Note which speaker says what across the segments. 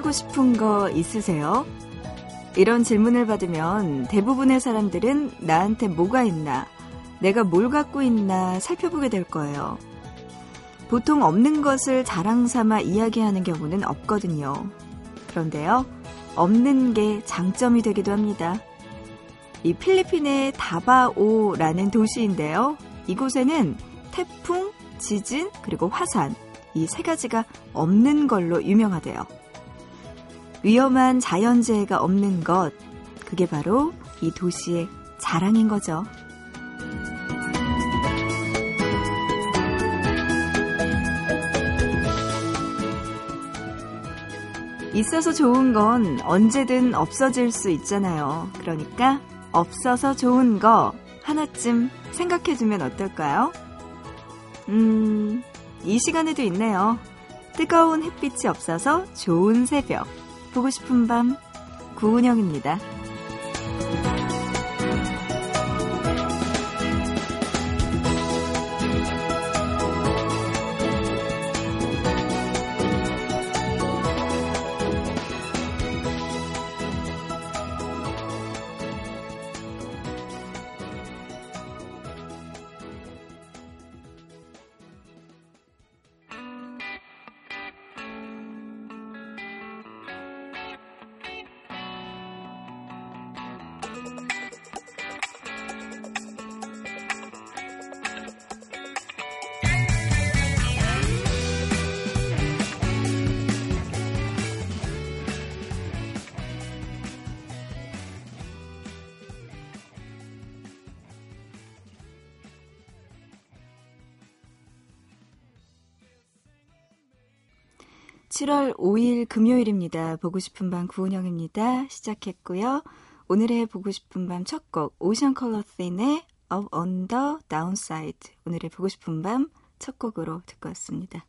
Speaker 1: 자랑하고 싶은 거 있으세요? 이런 질문을 받으면 대부분의 사람들은 나한테 뭐가 있나, 내가 뭘 갖고 있나 살펴보게 될 거예요. 보통 없는 것을 자랑 삼아 이야기하는 경우는 없거든요. 그런데요, 없는 게 장점이 되기도 합니다. 이 필리핀의 다바오라는 도시인데요. 이곳에는 태풍, 지진, 그리고 화산, 이 세 가지가 없는 걸로 유명하대요. 위험한 자연재해가 없는 것, 그게 바로 이 도시의 자랑인 거죠. 있어서 좋은 건 언제든 없어질 수 있잖아요. 그러니까 없어서 좋은 거 하나쯤 생각해주면 어떨까요? 음, 이 시간에도 있네요. 뜨거운 햇빛이 없어서 좋은 새벽. 보고 싶은 밤, 구은영입니다. 7월 5일 금요일입니다. 보고 싶은 밤 구은영입니다. 시작했고요. 오늘의 보고 싶은 밤 첫 곡 오션 컬러스인의 Up on the Downside 오늘의 보고 싶은 밤 첫 곡으로 듣고 왔습니다.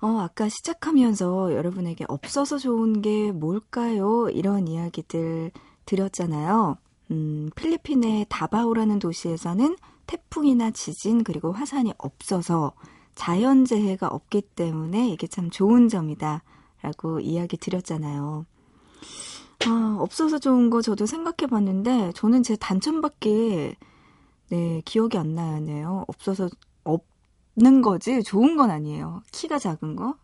Speaker 1: 어, 아까 시작하면서 여러분에게 없어서 좋은 게 뭘까요? 이런 이야기들 드렸잖아요. 음, 필리핀의 다바오라는 도시에서는 태풍이나 지진 그리고 화산이 없어서 자연재해가 없기 때문에 이게 참 좋은 점이다. 라고 이야기 드렸잖아요. 아, 없어서 좋은 거 저도 생각해 봤는데, 저는 제 단점밖에, 네, 기억이 안 나네요. 없어서, 없는 거지, 좋은 건 아니에요. 키가 작은 거?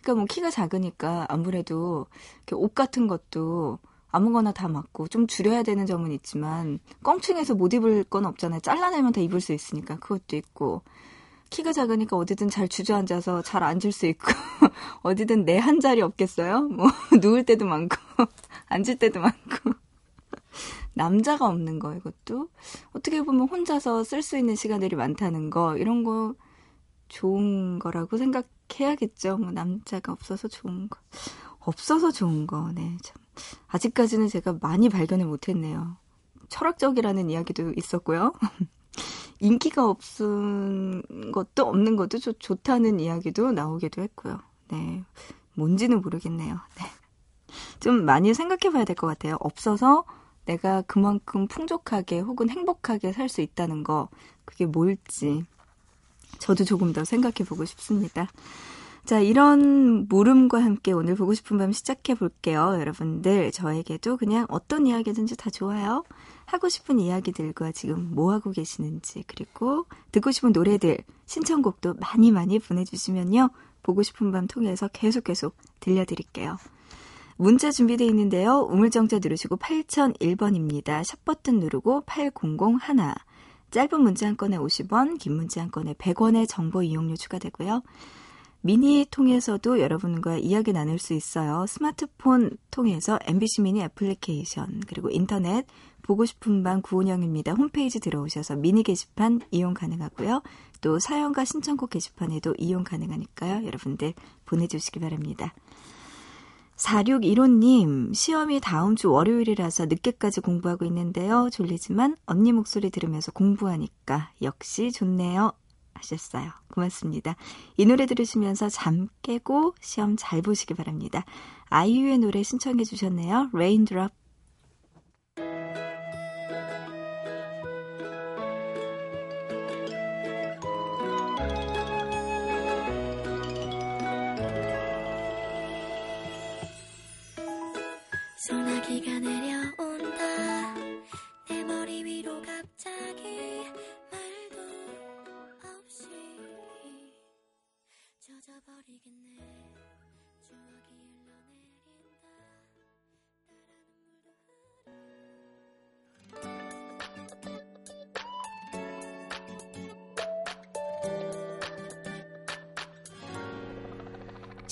Speaker 1: 그러니까 뭐 키가 작으니까 아무래도 옷 같은 것도 아무거나 다 맞고 좀 줄여야 되는 점은 있지만 껑충해서 못 입을 건 없잖아요. 잘라내면 다 입을 수 있으니까 그것도 있고 키가 작으니까 어디든 잘 주저앉아서 잘 앉을 수 있고 어디든 내 한 자리 없겠어요? 뭐 누울 때도 많고 앉을 때도 많고 남자가 없는 거 이것도 어떻게 보면 혼자서 쓸 수 있는 시간들이 많다는 거 이런 거 좋은 거라고 생각해야겠죠. 뭐 남자가 없어서 좋은 거 없어서 좋은 거 네. 참 아직까지는 제가 많이 발견을 못했네요. 철학적이라는 이야기도 있었고요. 인기가 없은 것도 없는 것도 좋, 좋다는 이야기도 나오기도 했고요. 네. 뭔지는 모르겠네요. 네. 좀 많이 생각해 봐야 될 것 같아요. 없어서 내가 그만큼 풍족하게 혹은 행복하게 살 수 있다는 거, 그게 뭘지. 저도 조금 더 생각해 보고 싶습니다. 자, 이런 물음과 함께 오늘 보고 싶은 밤 시작해 볼게요. 여러분들, 저에게도 그냥 어떤 이야기든지 다 좋아요. 하고 싶은 이야기들과 지금 뭐 하고 계시는지 그리고 듣고 싶은 노래들 신청곡도 많이 많이 보내주시면요 보고 싶은 밤 통해서 계속 계속 들려드릴게요. 문자 준비되어 있는데요. 우물정자 누르시고 8001번입니다. 샵 버튼 누르고 8001 짧은 문자 한 건에 50원, 긴 문자 한 건에 100원의 정보 이용료 추가되고요. 미니 통해서도 여러분과 이야기 나눌 수 있어요. 스마트폰 통해서 MBC 미니 애플리케이션 그리고 인터넷 보고 싶은 방 구은영입니다. 홈페이지 들어오셔서 미니 게시판 이용 가능하고요. 또 사연과 신청곡 게시판에도 이용 가능하니까요. 여러분들 보내주시기 바랍니다. 4615님, 시험이 다음 주 월요일이라서 늦게까지 공부하고 있는데요. 졸리지만 언니 목소리 들으면서 공부하니까 역시 좋네요. 하셨어요. 고맙습니다. 이 노래 들으시면서 잠 깨고 시험 잘 보시기 바랍니다. 아이유의 노래 신청해 주셨네요.
Speaker 2: 비가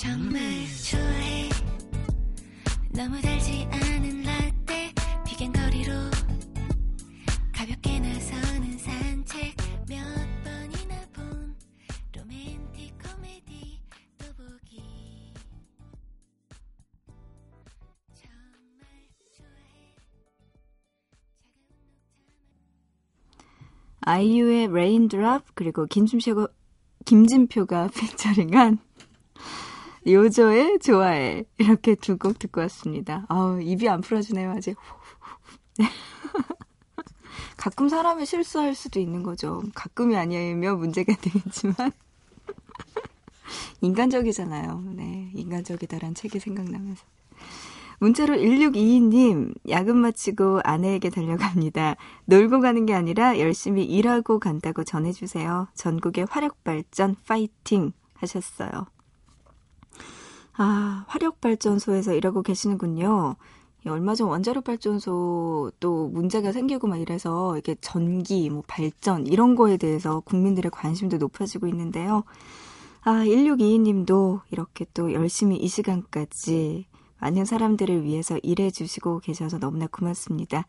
Speaker 2: 정말 좋아해. 너무 달지 않은 라떼 비 갠 거리로 가볍게 나서는 산책. 몇 번이나 본 로맨틱 코미디 또 보기. 정말 좋아해.
Speaker 1: 아이유의 Raindrop 그리고 김준표가 김진표가 피처링한 요조의 좋아해 이렇게 두 곡 듣고 왔습니다. 아우 입이 안 풀어지네요 아직. 가끔 사람이 실수할 수도 있는 거죠. 가끔이 아니면 문제가 되겠지만 인간적이잖아요. 네, 인간적이다란 책이 생각나면서. 문자로 1622님, 야근 마치고 아내에게 달려갑니다. 놀고 가는 게 아니라 열심히 일하고 간다고 전해주세요. 전국의 화력발전 파이팅 하셨어요. 아, 화력발전소에서 일하고 계시는군요. 이 얼마 전 원자력 발전소 또 문제가 생기고 막 이래서 이게 전기, 뭐 발전 이런 거에 대해서 국민들의 관심도 높아지고 있는데요. 아, 1622님도 이렇게 또 열심히 이 시간까지 많은 사람들을 위해서 일해주시고 계셔서 너무나 고맙습니다.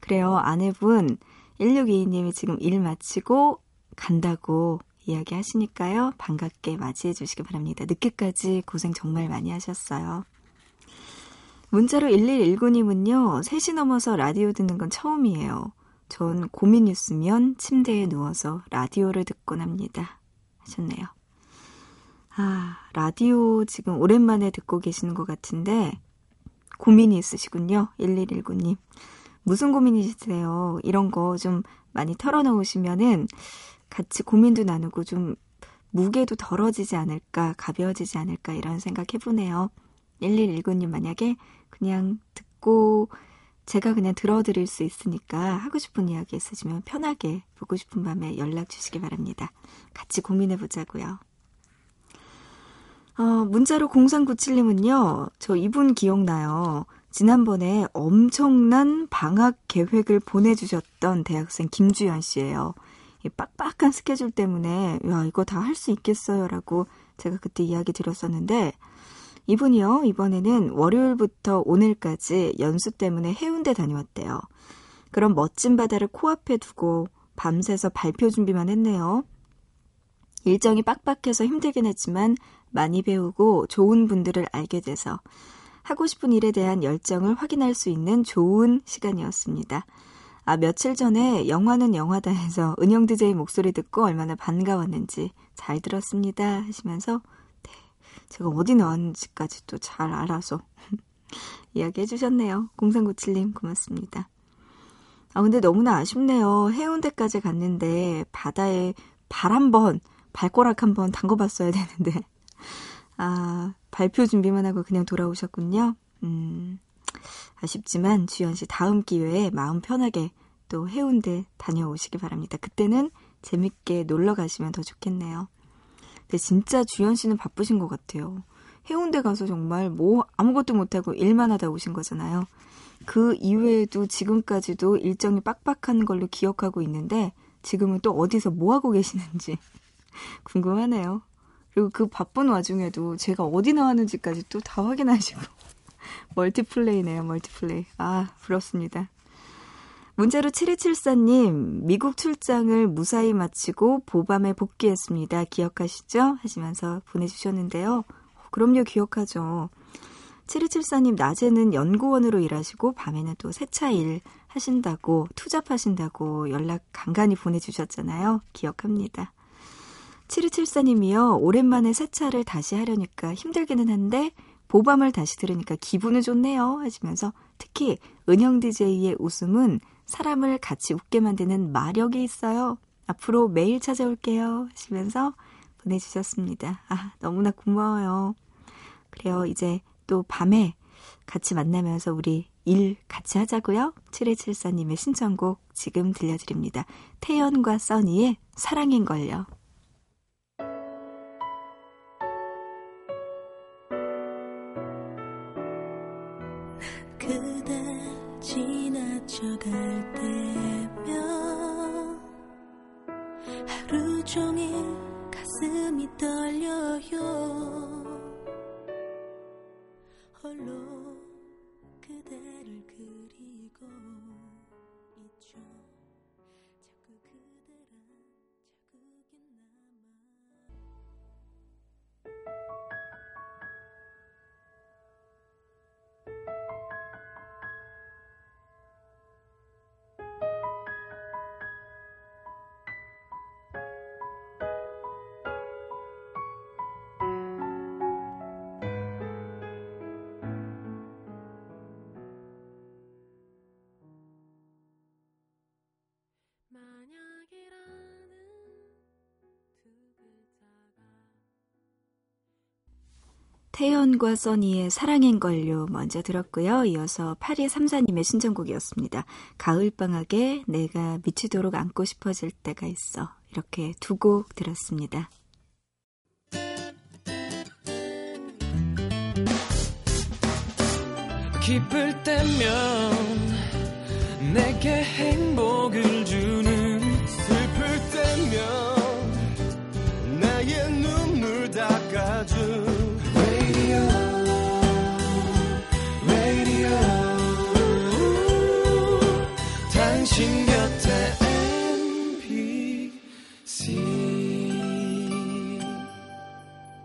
Speaker 1: 그래요, 아내분 1622님이 지금 일 마치고 간다고 이야기 하시니까요. 반갑게 맞이해 주시기 바랍니다. 늦게까지 고생 정말 많이 하셨어요. 문자로 1119님은요, 3시 넘어서 라디오 듣는 건 처음이에요. 전 고민 뉴스면 침대에 누워서 라디오를 듣곤 합니다. 하셨네요. 아, 라디오 지금 오랜만에 듣고 계시는 것 같은데, 고민이 있으시군요. 1119님. 무슨 고민이시세요? 이런 거 좀 많이 털어놓으시면은 같이 고민도 나누고 좀 무게도 덜어지지 않을까, 가벼워지지 않을까, 이런 생각 해보네요. 1119님 만약에 그냥 듣고 제가 그냥 들어드릴 수 있으니까 하고 싶은 이야기 있으시면 편하게 보고 싶은 밤에 연락 주시기 바랍니다. 같이 고민해보자고요. 어, 문자로 0397님은요, 저 이분 기억나요. 지난번에 엄청난 방학 계획을 보내주셨던 대학생 김주연 씨예요. 이 빡빡한 스케줄 때문에, 야, 이거 다 할 수 있겠어요? 라고 제가 그때 이야기 드렸었는데, 이분이요, 이번에는 월요일부터 오늘까지 연수 때문에 해운대 다녀왔대요. 그럼 멋진 바다를 코앞에 두고 밤새서 발표 준비만 했네요. 일정이 빡빡해서 힘들긴 했지만 많이 배우고 좋은 분들을 알게 돼서 하고 싶은 일에 대한 열정을 확인할 수 있는 좋은 시간이었습니다. 아, 며칠 전에 영화는 영화다에서 은영 DJ 목소리 듣고 얼마나 반가웠는지 잘 들었습니다 하시면서 네, 제가 어디 나왔는지까지 또 잘 알아서 이야기 해 주셨네요. 0397님 고맙습니다. 아, 근데 너무나 아쉽네요. 해운대까지 갔는데 바다에 발 한 번, 발꼬락 한 번 담궈봤어야 되는데. 아, 발표 준비만 하고 그냥 돌아오셨군요. 음, 아쉽지만 주연 씨 다음 기회에 마음 편하게 또 해운대 다녀오시기 바랍니다. 그때는 재밌게 놀러 가시면 더 좋겠네요. 근데 진짜 주연 씨는 바쁘신 것 같아요. 해운대 가서 정말 뭐 아무것도 못하고 일만 하다 오신 거잖아요. 그 이외에도 지금까지도 일정이 빡빡한 걸로 기억하고 있는데 지금은 또 어디서 뭐 하고 계시는지 궁금하네요. 그리고 그 바쁜 와중에도 제가 어디 나왔는지까지 또 다 확인하시고 멀티플레이네요, 멀티플레이. 아, 부럽습니다. 문자로 7274님, 미국 출장을 무사히 마치고 보밤에 복귀했습니다. 기억하시죠? 하시면서 보내주셨는데요. 그럼요, 기억하죠. 7274님, 낮에는 연구원으로 일하시고, 밤에는 또 세차 일 하신다고, 투잡하신다고 연락 간간히 보내주셨잖아요. 기억합니다. 7274님이요, 오랜만에 세차를 다시 하려니까 힘들기는 한데, 보밤을 다시 들으니까 기분은 좋네요. 하시면서, 특히, 은영 DJ의 웃음은 사람을 같이 웃게 만드는 마력이 있어요. 앞으로 매일 찾아올게요. 하시면서 보내주셨습니다. 아, 너무나 고마워요. 그래요. 이제 또 밤에 같이 만나면서 우리 일 같이 하자고요. 7174님의 신청곡 지금 들려드립니다. 태연과 써니의 사랑인걸요.
Speaker 2: 지나쳐갈 때면 하루 종일 가슴이 떨려요. 홀로 그대를 그리고 있죠
Speaker 1: 태연과 써니의 사랑인걸요 먼저 들었고요. 이어서 8234님의 신청곡이었습니다. 가을방학에 내가 미치도록 안고 싶어질 때가 있어. 이렇게 두 곡 들었습니다.
Speaker 3: 기쁠 때면 내게 행복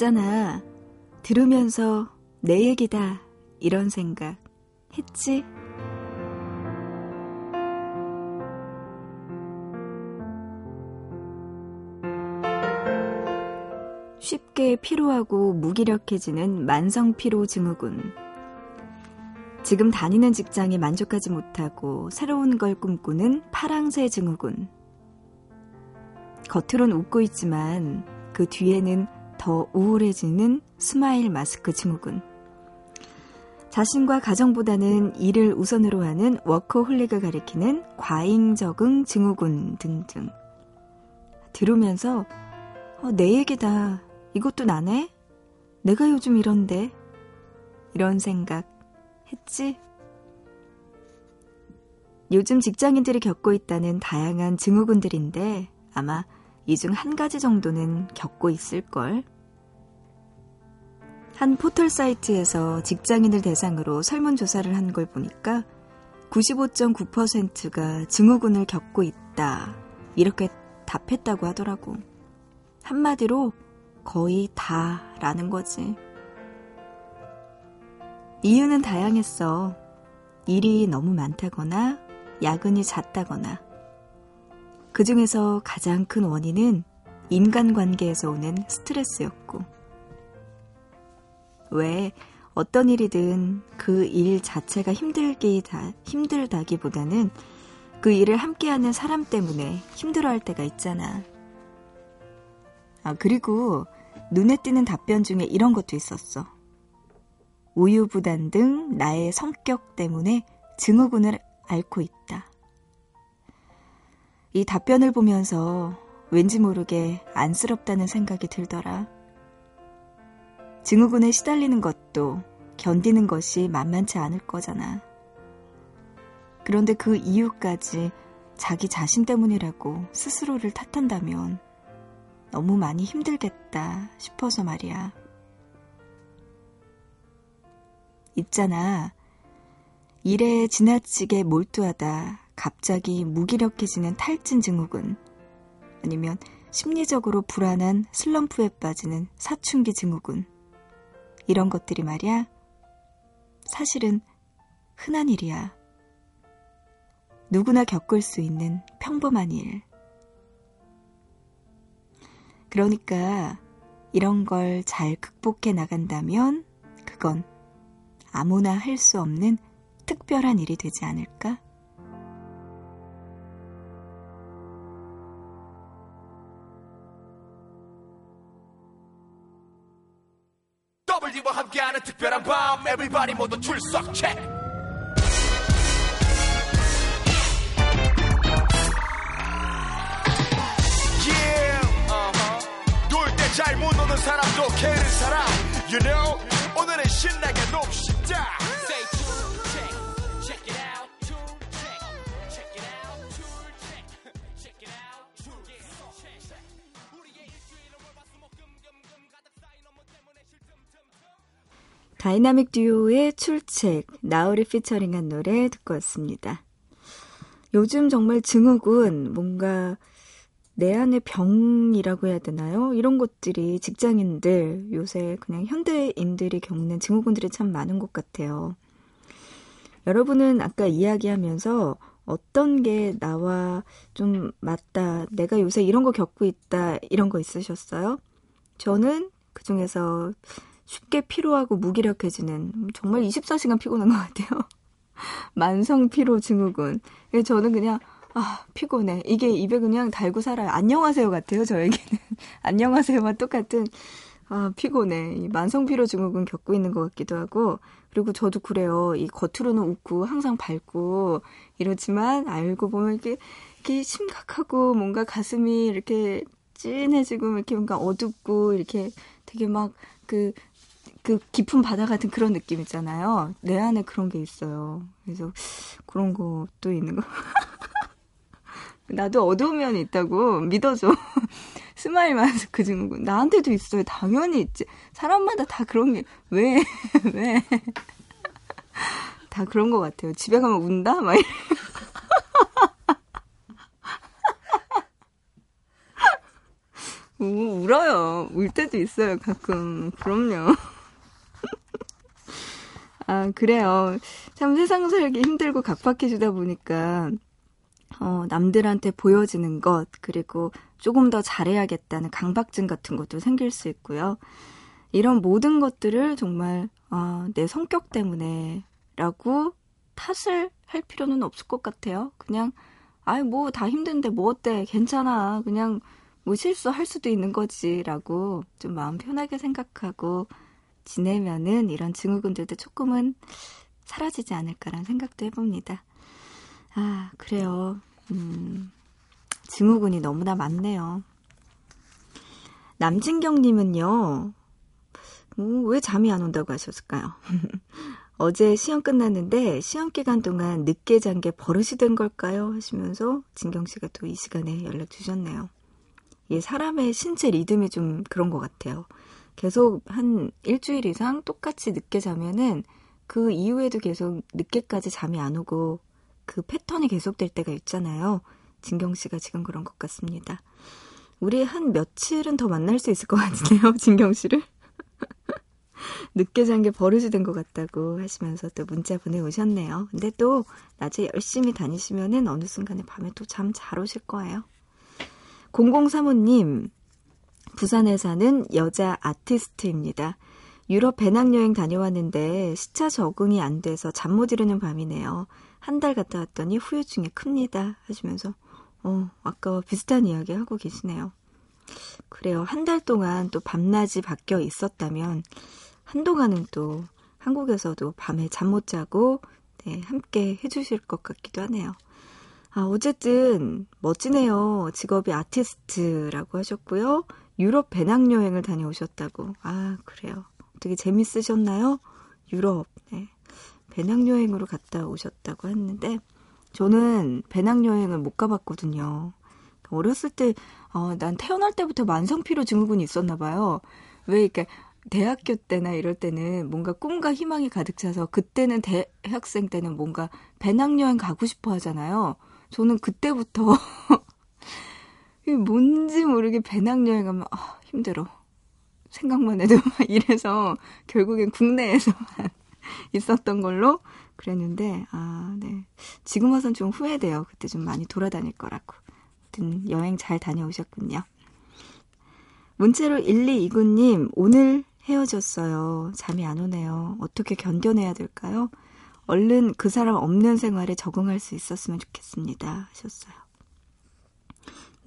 Speaker 1: 있잖아. 들으면서 내 얘기다. 이런 생각 했지? 쉽게 피로하고 무기력해지는 만성 피로 증후군. 지금 다니는 직장에 만족하지 못하고 새로운 걸 꿈꾸는 파랑새 증후군. 겉으론 웃고 있지만 그 뒤에는 더 우울해지는 스마일 마스크 증후군. 자신과 가정보다는 일을 우선으로 하는 워커홀릭을 가리키는 과잉 적응 증후군 등등. 들으면서 어, 내 얘기다. 이것도 나네? 내가 요즘 이런데. 이런 생각 했지? 요즘 직장인들이 겪고 있다는 다양한 증후군들인데 아마 이 중 한 가지 정도는 겪고 있을걸. 한 포털 사이트에서 직장인을 대상으로 설문조사를 한 걸 보니까 95.9%가 증후군을 겪고 있다. 이렇게 답했다고 하더라고. 한마디로 거의 다라는 거지. 이유는 다양했어. 일이 너무 많다거나 야근이 잦다거나 그 중에서 가장 큰 원인은 인간관계에서 오는 스트레스였고 왜 어떤 일이든 그 일 자체가 힘들기 다, 힘들다기보다는 그 일을 함께하는 사람 때문에 힘들어할 때가 있잖아. 아, 그리고 눈에 띄는 답변 중에 이런 것도 있었어. 우유부단 등 나의 성격 때문에 증후군을 앓고 있다. 이 답변을 보면서 왠지 모르게 안쓰럽다는 생각이 들더라. 증후군에 시달리는 것도 견디는 것이 만만치 않을 거잖아. 그런데 그 이유까지 자기 자신 때문이라고 스스로를 탓한다면 너무 많이 힘들겠다 싶어서 말이야. 있잖아. 일에 지나치게 몰두하다 갑자기 무기력해지는 탈진 증후군 아니면 심리적으로 불안한 슬럼프에 빠지는 사춘기 증후군 이런 것들이 말이야 사실은 흔한 일이야. 누구나 겪을 수 있는 평범한 일. 그러니까 이런 걸 잘 극복해 나간다면 그건 아무나 할 수 없는 특별한 일이 되지 않을까?
Speaker 4: 함께하는 특별한 밤 Everybody 모두 출석 체크 Yeah, uh-huh. 놀때 잘못 노는 사람도 캐는 사람. You know 오늘은 신나게 놉시다
Speaker 1: 다이나믹 듀오의 출첵, 나얼이 피처링한 노래 듣고 왔습니다. 요즘 정말 증후군, 뭔가 내 안의 병이라고 해야 되나요? 이런 것들이 직장인들, 요새 그냥 현대인들이 겪는 증후군들이 참 많은 것 같아요. 여러분은 아까 이야기하면서 어떤 게 나와 좀 맞다, 내가 요새 이런 거 겪고 있다, 이런 거 있으셨어요? 저는 그 중에서 쉽게 피로하고 무기력해지는 정말 24시간 피곤한 것 같아요. 만성 피로 증후군. 저는 그냥 아 피곤해. 이게 입에 그냥 달고 살아요. 안녕하세요 같아요. 저에게는 안녕하세요만 똑같은 아 피곤해. 이 만성 피로 증후군 겪고 있는 것 같기도 하고 그리고 저도 그래요. 이 겉으로는 웃고 항상 밝고 이렇지만 알고 보면 이렇게 이렇게 심각하고 뭔가 가슴이 이렇게 찐해지고 이렇게 뭔가 어둡고 이렇게 되게 막 그 그 깊은 바다 같은 그런 느낌 있잖아요. 내 안에 그런 게 있어요. 그래서 그런 것도 있는 거. 나도 어두운 면이 있다고 믿어줘. 스마일 마스크 증후군. 나한테도 있어요. 당연히 있지. 사람마다 다 그런 게, 왜, 왜. 다 그런 것 같아요. 집에 가면 운다? 막 이래. 우, 울어요. 울 때도 있어요, 가끔. 그럼요. 아, 그래요. 참 세상 살기 힘들고 각박해지다 보니까, 어, 남들한테 보여지는 것, 그리고 조금 더 잘해야겠다는 강박증 같은 것도 생길 수 있고요. 이런 모든 것들을 정말, 어, 내 성격 때문에 라고 탓을 할 필요는 없을 것 같아요. 그냥, 아이, 뭐, 다 힘든데 뭐 어때? 괜찮아. 그냥, 뭐 실수할 수도 있는 거지라고 좀 마음 편하게 생각하고 지내면은 이런 증후군들도 조금은 사라지지 않을까라는 생각도 해봅니다. 아, 그래요. 음, 증후군이 너무나 많네요. 남진경님은요, 음, 왜 잠이 안 온다고 하셨을까요? 어제 시험 끝났는데 시험 기간 동안 늦게 잔 게 버릇이 된 걸까요? 하시면서 진경 씨가 또 이 시간에 연락 주셨네요. 이 사람의 신체 리듬이 좀 그런 것 같아요. 계속 한 일주일 이상 똑같이 늦게 자면은 그 이후에도 계속 늦게까지 잠이 안 오고 그 패턴이 계속될 때가 있잖아요. 진경 씨가 지금 그런 것 같습니다. 우리 한 며칠은 더 만날 수 있을 것 같은데요, 진경 씨를? 늦게 잔 게 버릇이 된 것 같다고 하시면서 또 문자 보내오셨네요. 근데 또 낮에 열심히 다니시면은 어느 순간에 밤에 또 잠 잘 오실 거예요. 0035님, 부산에 사는 여자 아티스트입니다. 유럽 배낭여행 다녀왔는데 시차 적응이 안 돼서 잠 못 이루는 밤이네요. 한 달 갔다 왔더니 후유증이 큽니다. 하시면서, 어, 아까와 비슷한 이야기 하고 계시네요. 그래요. 한 달 동안 또 밤낮이 바뀌어 있었다면, 한동안은 또 한국에서도 밤에 잠 못 자고, 네, 함께 해주실 것 같기도 하네요. 아, 어쨌든 멋지네요. 직업이 아티스트라고 하셨고요. 유럽 배낭여행을 다녀오셨다고. 아, 그래요. 되게 재밌으셨나요? 유럽, 네. 배낭여행으로 갔다 오셨다고 했는데, 저는 배낭여행을 못 가봤거든요. 어렸을 때, 어, 난 태어날 때부터 만성피로 증후군이 있었나 봐요. 왜 이렇게 대학교 때나 이럴 때는 뭔가 꿈과 희망이 가득 차서 그때는 대학생 때는 뭔가 배낭여행 가고 싶어 하잖아요. 저는 그때부터 뭔지 모르게 배낭여행 가면 아, 힘들어. 생각만 해도 막 이래서 결국엔 국내에서만 있었던 걸로 그랬는데 아, 네. 지금 와선 좀 후회돼요. 그때 좀 많이 돌아다닐 거라고. 아무튼 여행 잘 다녀오셨군요. 문자로 1229님, 오늘 헤어졌어요. 잠이 안 오네요. 어떻게 견뎌내야 될까요? 얼른 그 사람 없는 생활에 적응할 수 있었으면 좋겠습니다. 하셨어요.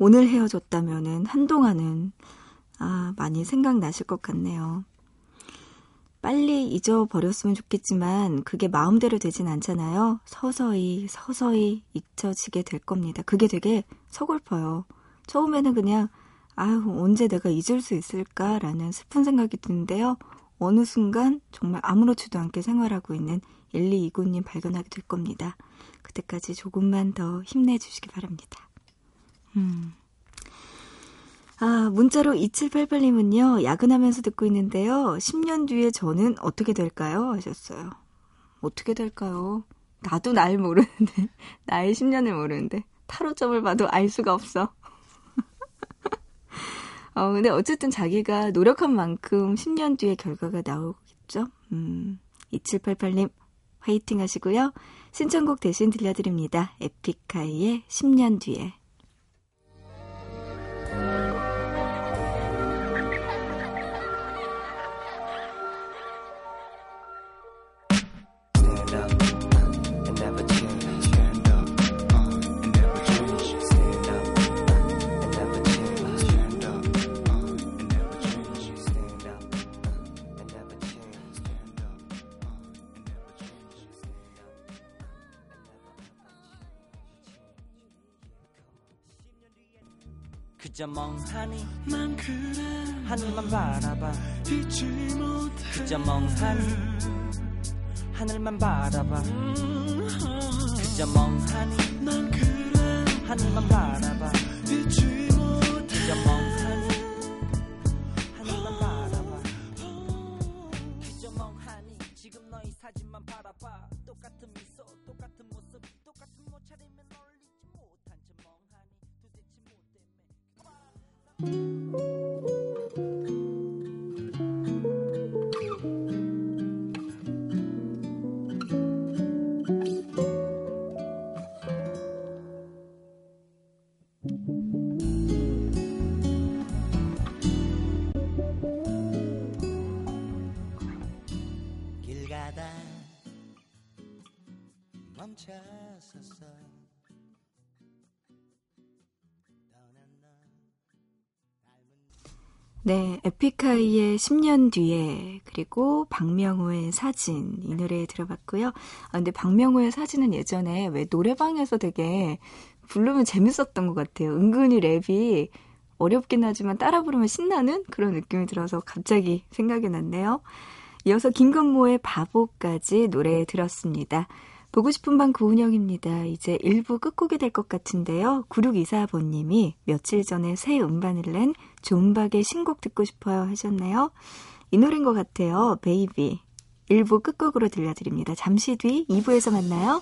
Speaker 1: 오늘 헤어졌다면은 한동안은 아, 많이 생각나실 것 같네요. 빨리 잊어버렸으면 좋겠지만 그게 마음대로 되진 않잖아요. 서서히 서서히 잊혀지게 될 겁니다. 그게 되게 서글퍼요. 처음에는 그냥 아유 언제 내가 잊을 수 있을까라는 슬픈 생각이 드는데요. 어느 순간 정말 아무렇지도 않게 생활하고 있는 1229님 발견하게 될 겁니다. 그때까지 조금만 더 힘내주시기 바랍니다. 음. 아, 문자로 2788님은요, 야근하면서 듣고 있는데요. 10년 뒤에 저는 어떻게 될까요? 하셨어요. 어떻게 될까요? 나도 날 모르는데, 나의 10년을 모르는데, 타로점을 봐도 알 수가 없어. 어, 근데 어쨌든 자기가 노력한 만큼 10년 뒤에 결과가 나오겠죠? 음, 2788님, 화이팅 하시고요. 신청곡 대신 들려드립니다. 에픽하이의 10년 뒤에.
Speaker 5: 멍하니
Speaker 2: 난 그래.
Speaker 5: 하늘만 바라봐.
Speaker 2: 잊지 못해.
Speaker 5: 그저 멍하니 하늘만 바라봐. 그저 멍하니
Speaker 2: 난 그래.
Speaker 5: 하늘만 바라봐.
Speaker 2: 잊지
Speaker 1: 네, 에픽하이의 10년 뒤에 그리고 박명호의 사진 이 노래 들어봤고요. 아, 근데 박명호의 사진은 예전에 왜 노래방에서 되게 부르면 재밌었던 것 같아요. 은근히 랩이 어렵긴 하지만 따라 부르면 신나는 그런 느낌이 들어서 갑자기 생각이 났네요. 이어서 김건모의 바보까지 노래 들었습니다. 보고 싶은 밤 구은영입니다. 이제 1부 끝곡이 될 것 같은데요. 9624번님이 며칠 전에 새 음반을 낸 존박의 신곡 듣고 싶어요 하셨네요. 이 노래인 것 같아요. 베이비. 1부 끝곡으로 들려드립니다. 잠시 뒤 2부에서 만나요.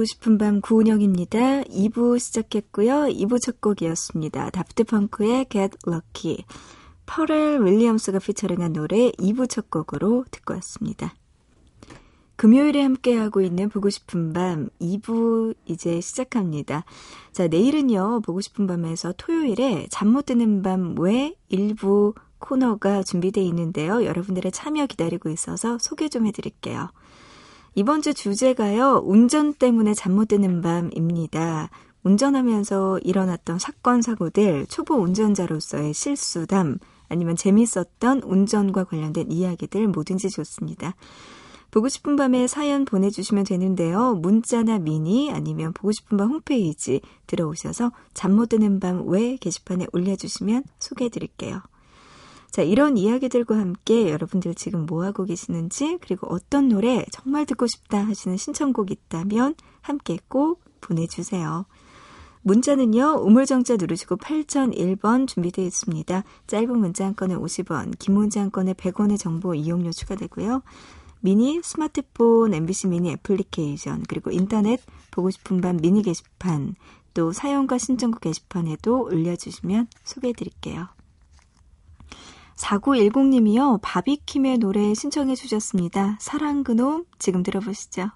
Speaker 2: 보고 싶은 밤
Speaker 1: 구은영입니다. 2부 시작했고요. 2부 첫 곡이었습니다. 다프트 펑크의 Get Lucky. 퍼렐 윌리엄스가 피처링한 노래 2부 첫 곡으로 듣고 왔습니다. 금요일에 함께하고 있는 보고 싶은 밤 2부 이제 시작합니다. 자, 내일은요, 보고 싶은 밤에서 토요일에 잠 못 드는 밤 외 일부 코너가 준비되어 있는데요. 여러분들의 참여 기다리고 있어서 소개 좀 해드릴게요. 이번 주 주제가요, 운전 때문에 잠 못 드는 밤입니다. 운전하면서 일어났던 사건, 사고들, 초보 운전자로서의 실수담, 아니면 재밌었던 운전과 관련된 이야기들 뭐든지 좋습니다. 보고 싶은 밤에 사연 보내주시면 되는데요. 문자나 미니 아니면 보고 싶은 밤 홈페이지 들어오셔서 잠 못 드는 밤 외 게시판에 올려주시면 소개해드릴게요. 자, 이런 이야기들과 함께 여러분들 지금 뭐 하고 계시는지 그리고 어떤 노래 정말 듣고 싶다 하시는 신청곡 있다면 함께 꼭 보내주세요. 문자는요, 우물정자 누르시고 8001번 준비되어 있습니다. 짧은 문자 한 건에 50원, 긴 문자 한 건에 100원의 정보 이용료 추가되고요. 미니, 스마트폰, MBC 미니 애플리케이션, 그리고 인터넷 보고 싶은 밤 미니 게시판, 또 사연과 신청곡 게시판에도 올려주시면 소개해드릴게요. 4910님이요, 바비킴의 노래 신청해 주셨습니다. 사랑 그놈, 지금 들어보시죠.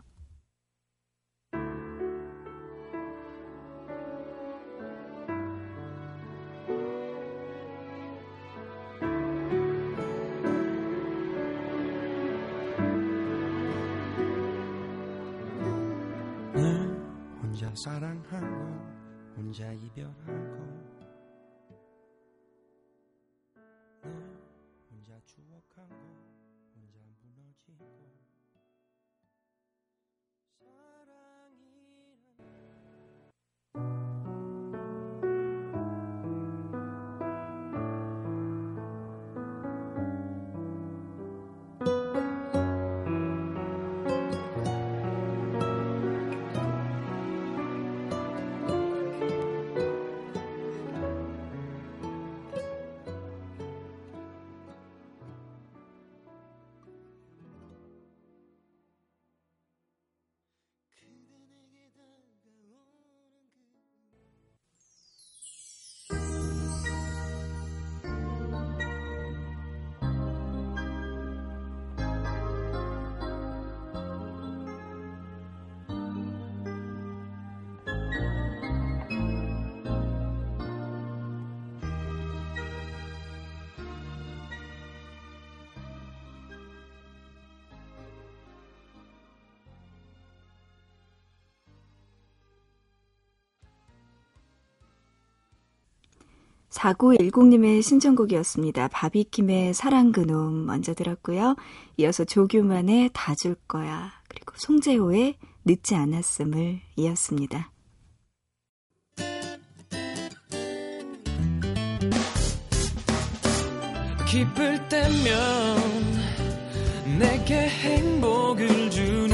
Speaker 5: 사랑하고 혼자 이별하고
Speaker 1: 4910님의 신청곡이었습니다. 바비킴의 사랑 그놈 먼저 들었고요. 이어서 조규만의 다 줄 거야. 그리고 송재호의 늦지 않았음을 이었습니다.
Speaker 6: 기쁠 때면 내게 행복을 주는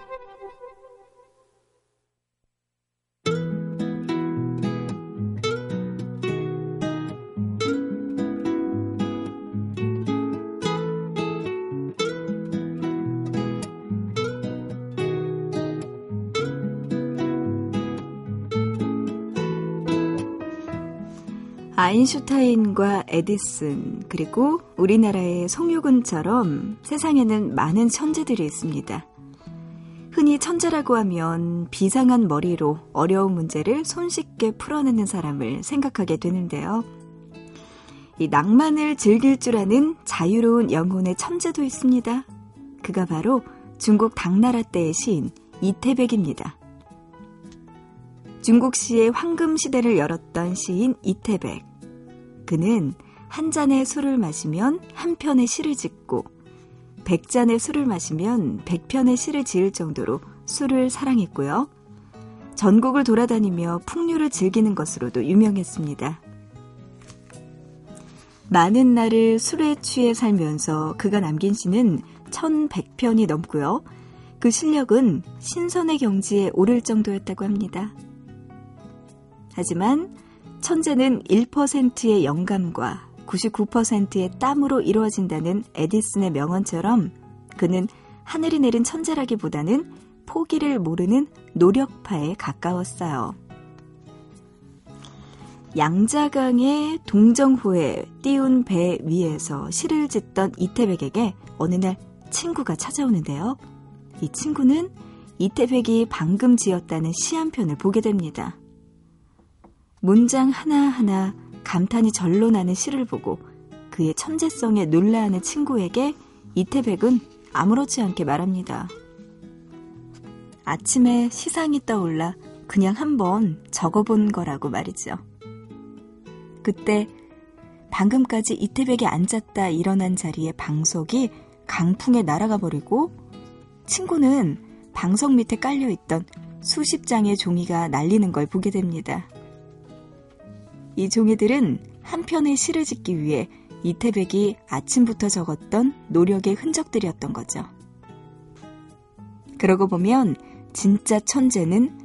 Speaker 1: 아인슈타인과 에디슨, 그리고 우리나라의 송유근처럼 세상에는 많은 천재들이 있습니다. 흔히 천재라고 하면 비상한 머리로 어려운 문제를 손쉽게 풀어내는 사람을 생각하게 되는데요. 이 낭만을 즐길 줄 아는 자유로운 영혼의 천재도 있습니다. 그가 바로 중국 당나라 때의 시인 이태백입니다. 중국 시의 황금 시대를 열었던 시인 이태백. 그는 한 잔의 술을 마시면 한 편의 시를 짓고 백 잔의 술을 마시면 백 편의 시를 지을 정도로 술을 사랑했고요. 전국을 돌아다니며 풍류를 즐기는 것으로도 유명했습니다. 많은 날을 술에 취해 살면서 그가 남긴 시는 1100편이 넘고요. 그 실력은 신선의 경지에 오를 정도였다고 합니다. 하지만 천재는 1%의 영감과 99%의 땀으로 이루어진다는 에디슨의 명언처럼 그는 하늘이 내린 천재라기보다는 포기를 모르는 노력파에 가까웠어요. 양자강의 동정호에 띄운 배 위에서 시를 짓던 이태백에게 어느 날 친구가 찾아오는데요. 이 친구는 이태백이 방금 지었다는 시 한 편을 보게 됩니다. 문장 하나하나 감탄이 절로 나는 시를 보고 그의 천재성에 놀라하는 친구에게 이태백은 아무렇지 않게 말합니다. 아침에 시상이 떠올라 그냥 한번 적어본 거라고 말이죠. 그때 방금까지 이태백이 앉았다 일어난 자리에 방석이 강풍에 날아가 버리고 친구는 방석 밑에 깔려 있던 수십 장의 종이가 날리는 걸 보게 됩니다. 이 종이들은 한 편의 시를 짓기 위해 이태백이 아침부터 적었던 노력의 흔적들이었던 거죠. 그러고 보면 진짜 천재는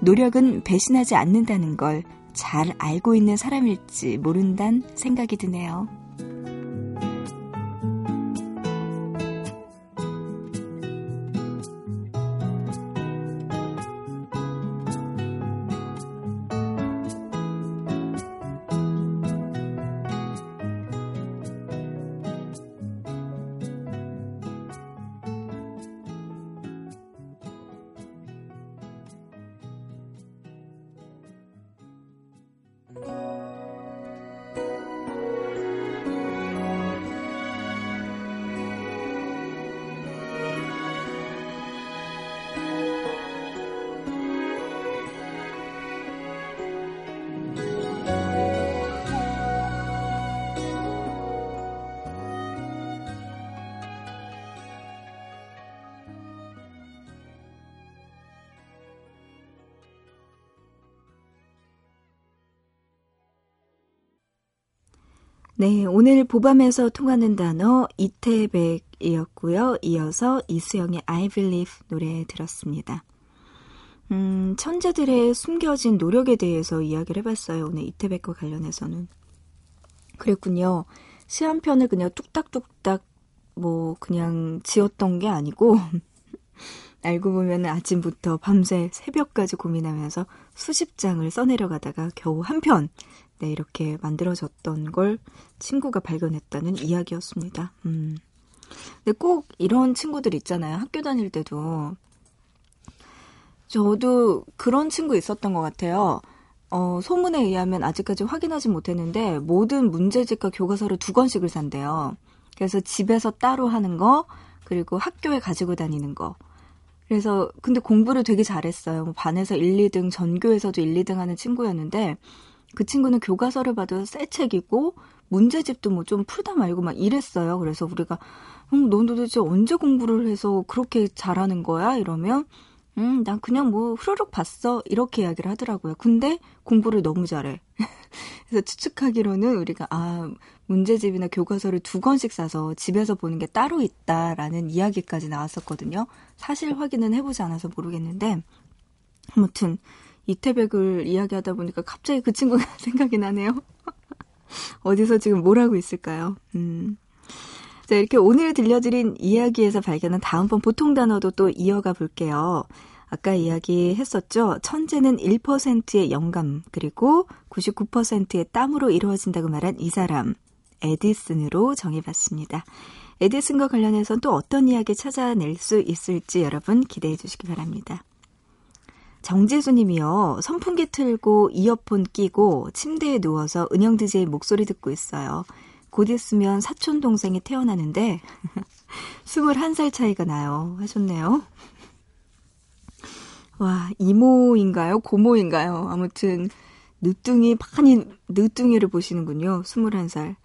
Speaker 1: 노력은 배신하지 않는다는 걸 잘 알고 있는 사람일지 모른단 생각이 드네요. 네, 오늘 보밤에서 통하는 단어 이태백이었고요. 이어서 이수영의 I Believe 노래 들었습니다. 음, 천재들의 숨겨진 노력에 대해서 이야기를 해봤어요. 오늘 이태백과 관련해서는. 그랬군요. 시 한 편을 그냥 뚝딱뚝딱 뭐 그냥 지었던 게 아니고 알고 보면 아침부터 밤새 새벽까지 고민하면서 수십 장을 써내려가다가 겨우 한 편, 네, 이렇게 만들어졌던 걸 친구가 발견했다는 이야기였습니다. 음. 근데 꼭 이런 친구들 있잖아요. 학교 다닐 때도. 저도 그런 친구 있었던 것 같아요. 어, 소문에 의하면 아직까지 확인하지 못했는데 모든 문제집과 교과서를 두 권씩을 산대요. 그래서 집에서 따로 하는 거, 그리고 학교에 가지고 다니는 거. 그래서 근데 공부를 되게 잘했어요. 뭐 반에서 1, 2등, 전교에서도 1, 2등 하는 친구였는데 그 친구는 교과서를 봐도 새 책이고 문제집도 뭐 좀 풀다 말고 막 이랬어요. 그래서 우리가 음, 넌 도대체 언제 공부를 해서 그렇게 잘하는 거야? 이러면 음, 난 그냥 뭐 후루룩 봤어. 이렇게 이야기를 하더라고요. 근데 공부를 너무 잘해. 그래서 추측하기로는 우리가 아, 문제집이나 교과서를 두 권씩 사서 집에서 보는 게 따로 있다라는 이야기까지 나왔었거든요. 사실 확인은 해보지 않아서 모르겠는데 아무튼 이태백을 이야기하다 보니까 갑자기 그 친구가 생각이 나네요. 어디서 지금 뭘 하고 있을까요? 음. 자, 이렇게 오늘 들려드린 이야기에서 발견한 다음번 보통 단어도 또 이어가 볼게요. 아까 이야기했었죠. 천재는 1%의 영감, 그리고 99%의 땀으로 이루어진다고 말한 이 사람, 에디슨으로 정해봤습니다. 에디슨과 관련해서 또 어떤 이야기 찾아낼 수 있을지 여러분 기대해 주시기 바랍니다. 정재수님이요. 선풍기 틀고 이어폰 끼고 침대에 누워서 은영 DJ 목소리 듣고 있어요. 곧 있으면 사촌 동생이 태어나는데 21살 차이가 나요. 하셨네요. 와, 이모인가요? 고모인가요? 아무튼, 늦둥이, 많이 늦둥이를 보시는군요. 21살.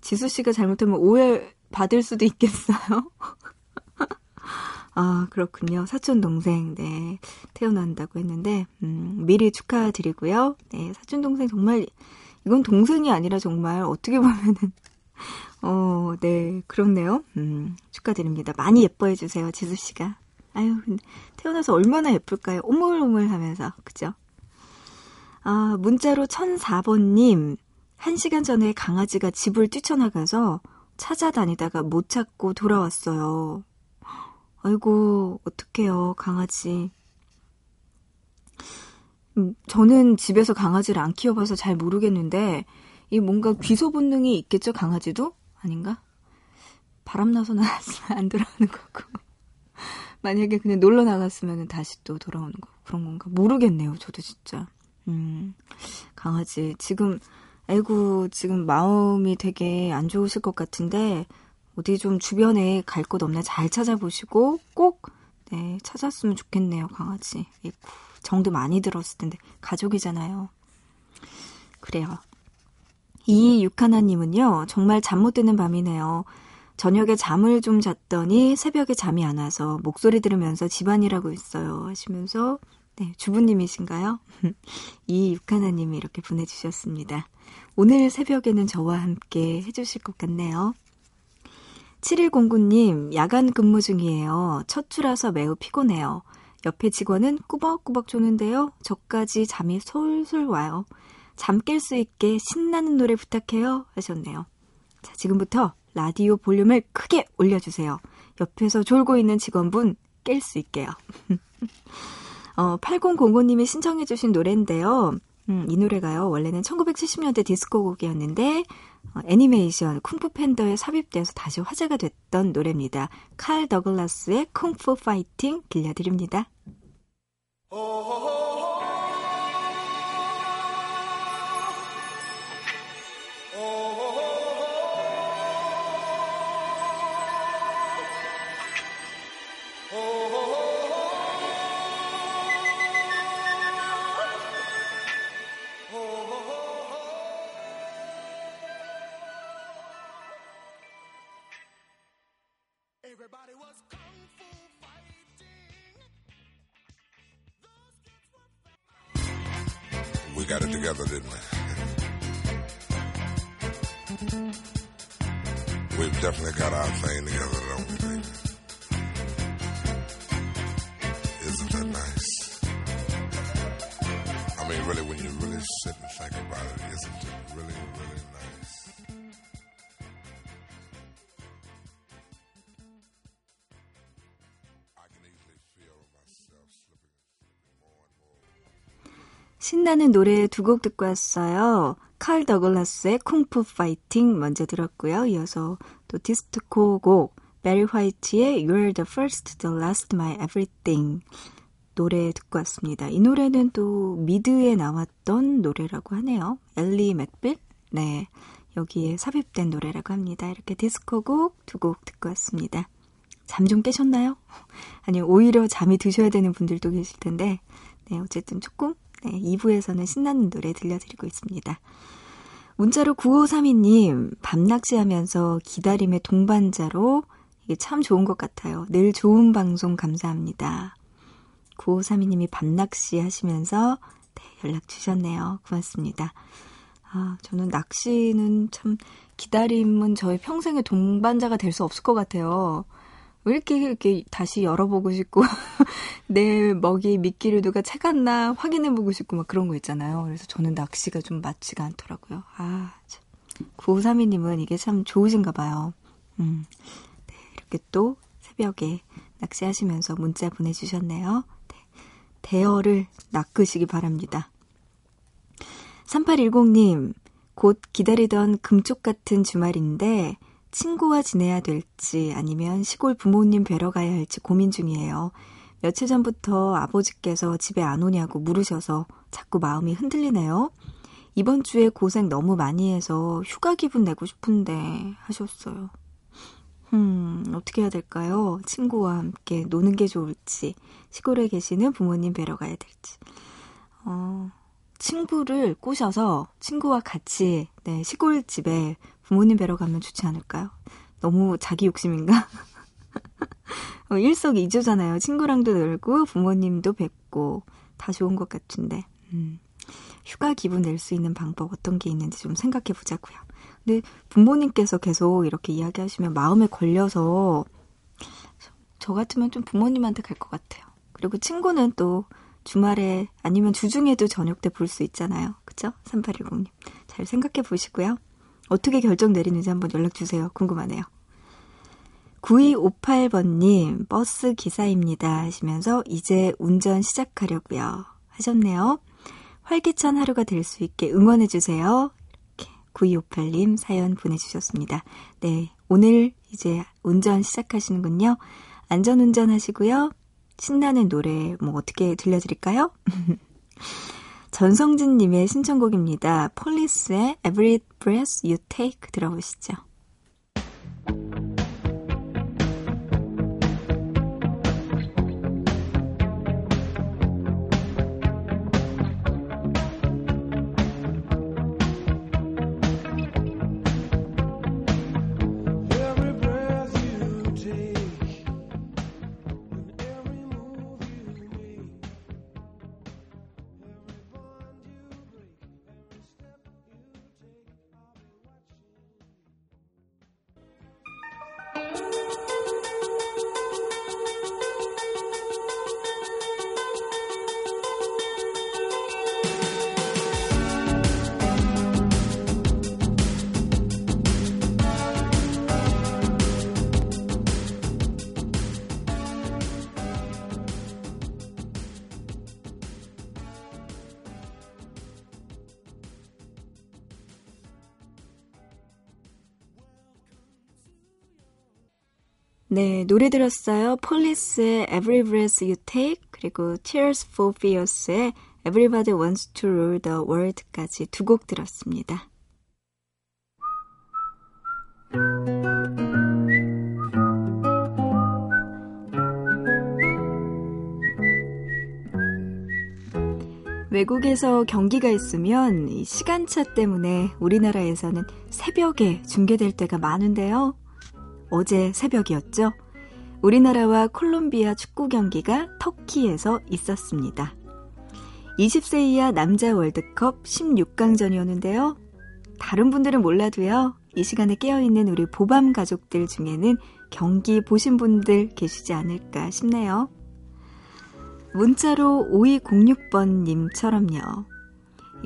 Speaker 1: 지수 씨가 잘못하면 오해 받을 수도 있겠어요? 아, 그렇군요. 사촌 동생, 네. 태어난다고 했는데, 음, 미리 축하드리고요. 네, 사촌 동생 정말, 이건 동생이 아니라 정말 어떻게 보면은, 어, 네, 그렇네요. 음, 축하드립니다. 많이 예뻐해 주세요, 지수 씨가. 아유, 태어나서 얼마나 예쁠까요? 오물오물 하면서, 그죠? 아, 문자로 1004번님, 한 시간 전에 강아지가 집을 뛰쳐나가서 찾아다니다가 못 찾고 돌아왔어요. 아이고, 어떡해요, 강아지. 음, 저는 집에서 강아지를 안 키워봐서 잘 모르겠는데, 이 뭔가 귀소 본능이 있겠죠, 강아지도? 아닌가? 바람나서 나왔으면 안 돌아오는 거고. 만약에 그냥 놀러 나갔으면 다시 또 돌아오는 거. 그런 건가? 모르겠네요, 저도 진짜. 음, 강아지. 지금, 아이고, 지금 마음이 되게 안 좋으실 것 같은데, 어디 좀 주변에 갈 곳 없나 잘 찾아보시고 꼭 네, 찾았으면 좋겠네요, 강아지. 아이고, 정도 많이 들었을 텐데 가족이잖아요. 그래요. 이 육하나님은요, 정말 잠 못 드는 밤이네요. 저녁에 잠을 좀 잤더니 새벽에 잠이 안 와서 목소리 들으면서 집안일하고 있어요. 하시면서, 네, 주부님이신가요? 이 육하나님이 이렇게 보내주셨습니다. 오늘 새벽에는 저와 함께 해주실 것 같네요. 7109님, 야간 근무 중이에요. 첫 주라서 매우 피곤해요. 옆에 직원은 꾸벅꾸벅 조는데요. 저까지 잠이 솔솔 와요. 잠 깰 수 있게 신나는 노래 부탁해요. 하셨네요. 자, 지금부터 라디오 볼륨을 크게 올려주세요. 옆에서 졸고 있는 직원분 깰 수 있게요. 어, 8005님이 신청해주신 노래인데요. 음, 이 노래가요. 원래는 1970년대 디스코 곡이었는데 어, 애니메이션 쿵푸 팬더에 삽입돼서 다시 화제가 됐던 노래입니다. 칼 더글라스의 쿵푸 파이팅 들려드립니다.
Speaker 7: Together, didn't we? We've definitely got our thing together, don't we? Isn't that nice? I mean, really, when you really sit and think about it, isn't it really, really nice?
Speaker 1: 신나는 노래 두 곡 듣고 왔어요. 칼 더글라스의 Kung Fu Fighting 먼저 들었고요. 이어서 또 디스코 곡 베리 화이트의 You're the first, the last, my everything 노래 듣고 왔습니다. 이 노래는 또 미드에 나왔던 노래라고 하네요. 앨리 맥빌? 네. 여기에 삽입된 노래라고 합니다. 이렇게 디스코 곡 두 곡 듣고 왔습니다. 잠 좀 깨셨나요? 아니, 오히려 잠이 드셔야 되는 분들도 계실 텐데, 네, 어쨌든 조금, 네, 2부에서는 신나는 노래 들려드리고 있습니다. 문자로 9532님, 밤낚시 하면서 기다림의 동반자로, 이게 참 좋은 것 같아요. 늘 좋은 방송 감사합니다. 9532님이 밤낚시 하시면서, 네, 연락 주셨네요. 고맙습니다. 아, 저는 낚시는 참, 기다림은 저의 평생의 동반자가 될 수 없을 것 같아요. 왜 이렇게 이렇게 다시 열어보고 싶고 내 먹이 미끼를 누가 채갔나 확인해보고 싶고 막 그런 거 있잖아요. 그래서 저는 낚시가 좀 맞지가 않더라고요. 아, 참. 9532님은 이게 참 좋으신가 봐요. 음, 네, 이렇게 또 새벽에 낚시하시면서 문자 보내주셨네요. 네, 대어를 낚으시기 바랍니다. 3810님, 곧 기다리던 금쪽 같은 주말인데 친구와 지내야 될지 아니면 시골 부모님 뵈러 가야 할지 고민 중이에요. 며칠 전부터 아버지께서 집에 안 오냐고 물으셔서 자꾸 마음이 흔들리네요. 이번 주에 고생 너무 많이 해서 휴가 기분 내고 싶은데 하셨어요. 음, 어떻게 해야 될까요? 친구와 함께 노는 게 좋을지, 시골에 계시는 부모님 뵈러 가야 될지. 어, 친구를 꼬셔서 친구와 같이, 네, 시골 집에 부모님 뵈러 가면 좋지 않을까요? 너무 자기 욕심인가? 어, 일석이조잖아요. 친구랑도 놀고, 부모님도 뵙고, 다 좋은 것 같은데. 음, 휴가 기분 낼 수 있는 방법 어떤 게 있는지 좀 생각해 보자고요. 근데 부모님께서 계속 이렇게 이야기하시면 마음에 걸려서 저 같으면 좀 부모님한테 갈 것 같아요. 그리고 친구는 또 주말에 아니면 주중에도 저녁 때 볼 수 있잖아요. 그쵸? 3810님. 잘 생각해 보시고요. 어떻게 결정 내리는지 한번 연락 주세요. 궁금하네요. 9258번님, 버스 기사입니다. 하시면서 이제 운전 시작하려고요. 하셨네요. 활기찬 하루가 될 수 있게 응원해주세요. 9258님 사연 보내주셨습니다. 네, 오늘 이제 운전 시작하시는군요. 안전 운전 하시고요. 신나는 노래 뭐 어떻게 들려드릴까요? 전성진님의 신청곡입니다. 폴리스의 Every Breath You Take 들어보시죠. 노래 들었어요. 폴리스의 Every Breath You Take 그리고 Tears for Fears의 Everybody Wants to Rule the World까지 두 곡 들었습니다. 외국에서 경기가 있으면 이 시간차 때문에 우리나라에서는 새벽에 중계될 때가 많은데요. 어제 새벽이었죠. 우리나라와 콜롬비아 축구 경기가 터키에서 있었습니다. 20세 이하 남자 월드컵 16강전이었는데요. 다른 분들은 몰라도요. 이 시간에 깨어있는 우리 보밤 가족들 중에는 경기 보신 분들 계시지 않을까 싶네요. 문자로 5206번님처럼요.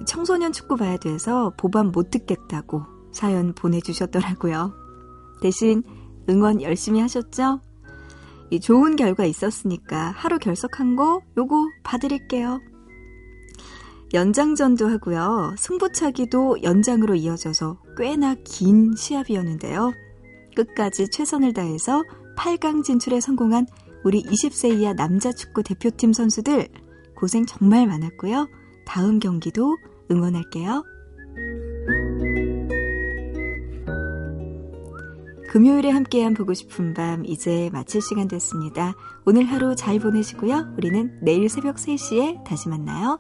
Speaker 1: 청소년 축구 봐야 돼서 보밤 못 듣겠다고 사연 보내주셨더라고요. 대신 응원 열심히 하셨죠? 이 좋은 결과 있었으니까 하루 결석한 거 요거 봐드릴게요. 연장전도 하고요. 승부차기도 연장으로 이어져서 꽤나 긴 시합이었는데요. 끝까지 최선을 다해서 8강 진출에 성공한 우리 20세 이하 남자 축구 대표팀 선수들 고생 정말 많았고요. 다음 경기도 응원할게요. 금요일에 함께한 보고 싶은 밤 이제 마칠 시간 됐습니다. 오늘 하루 잘 보내시고요. 우리는 내일 새벽 3시에 다시 만나요.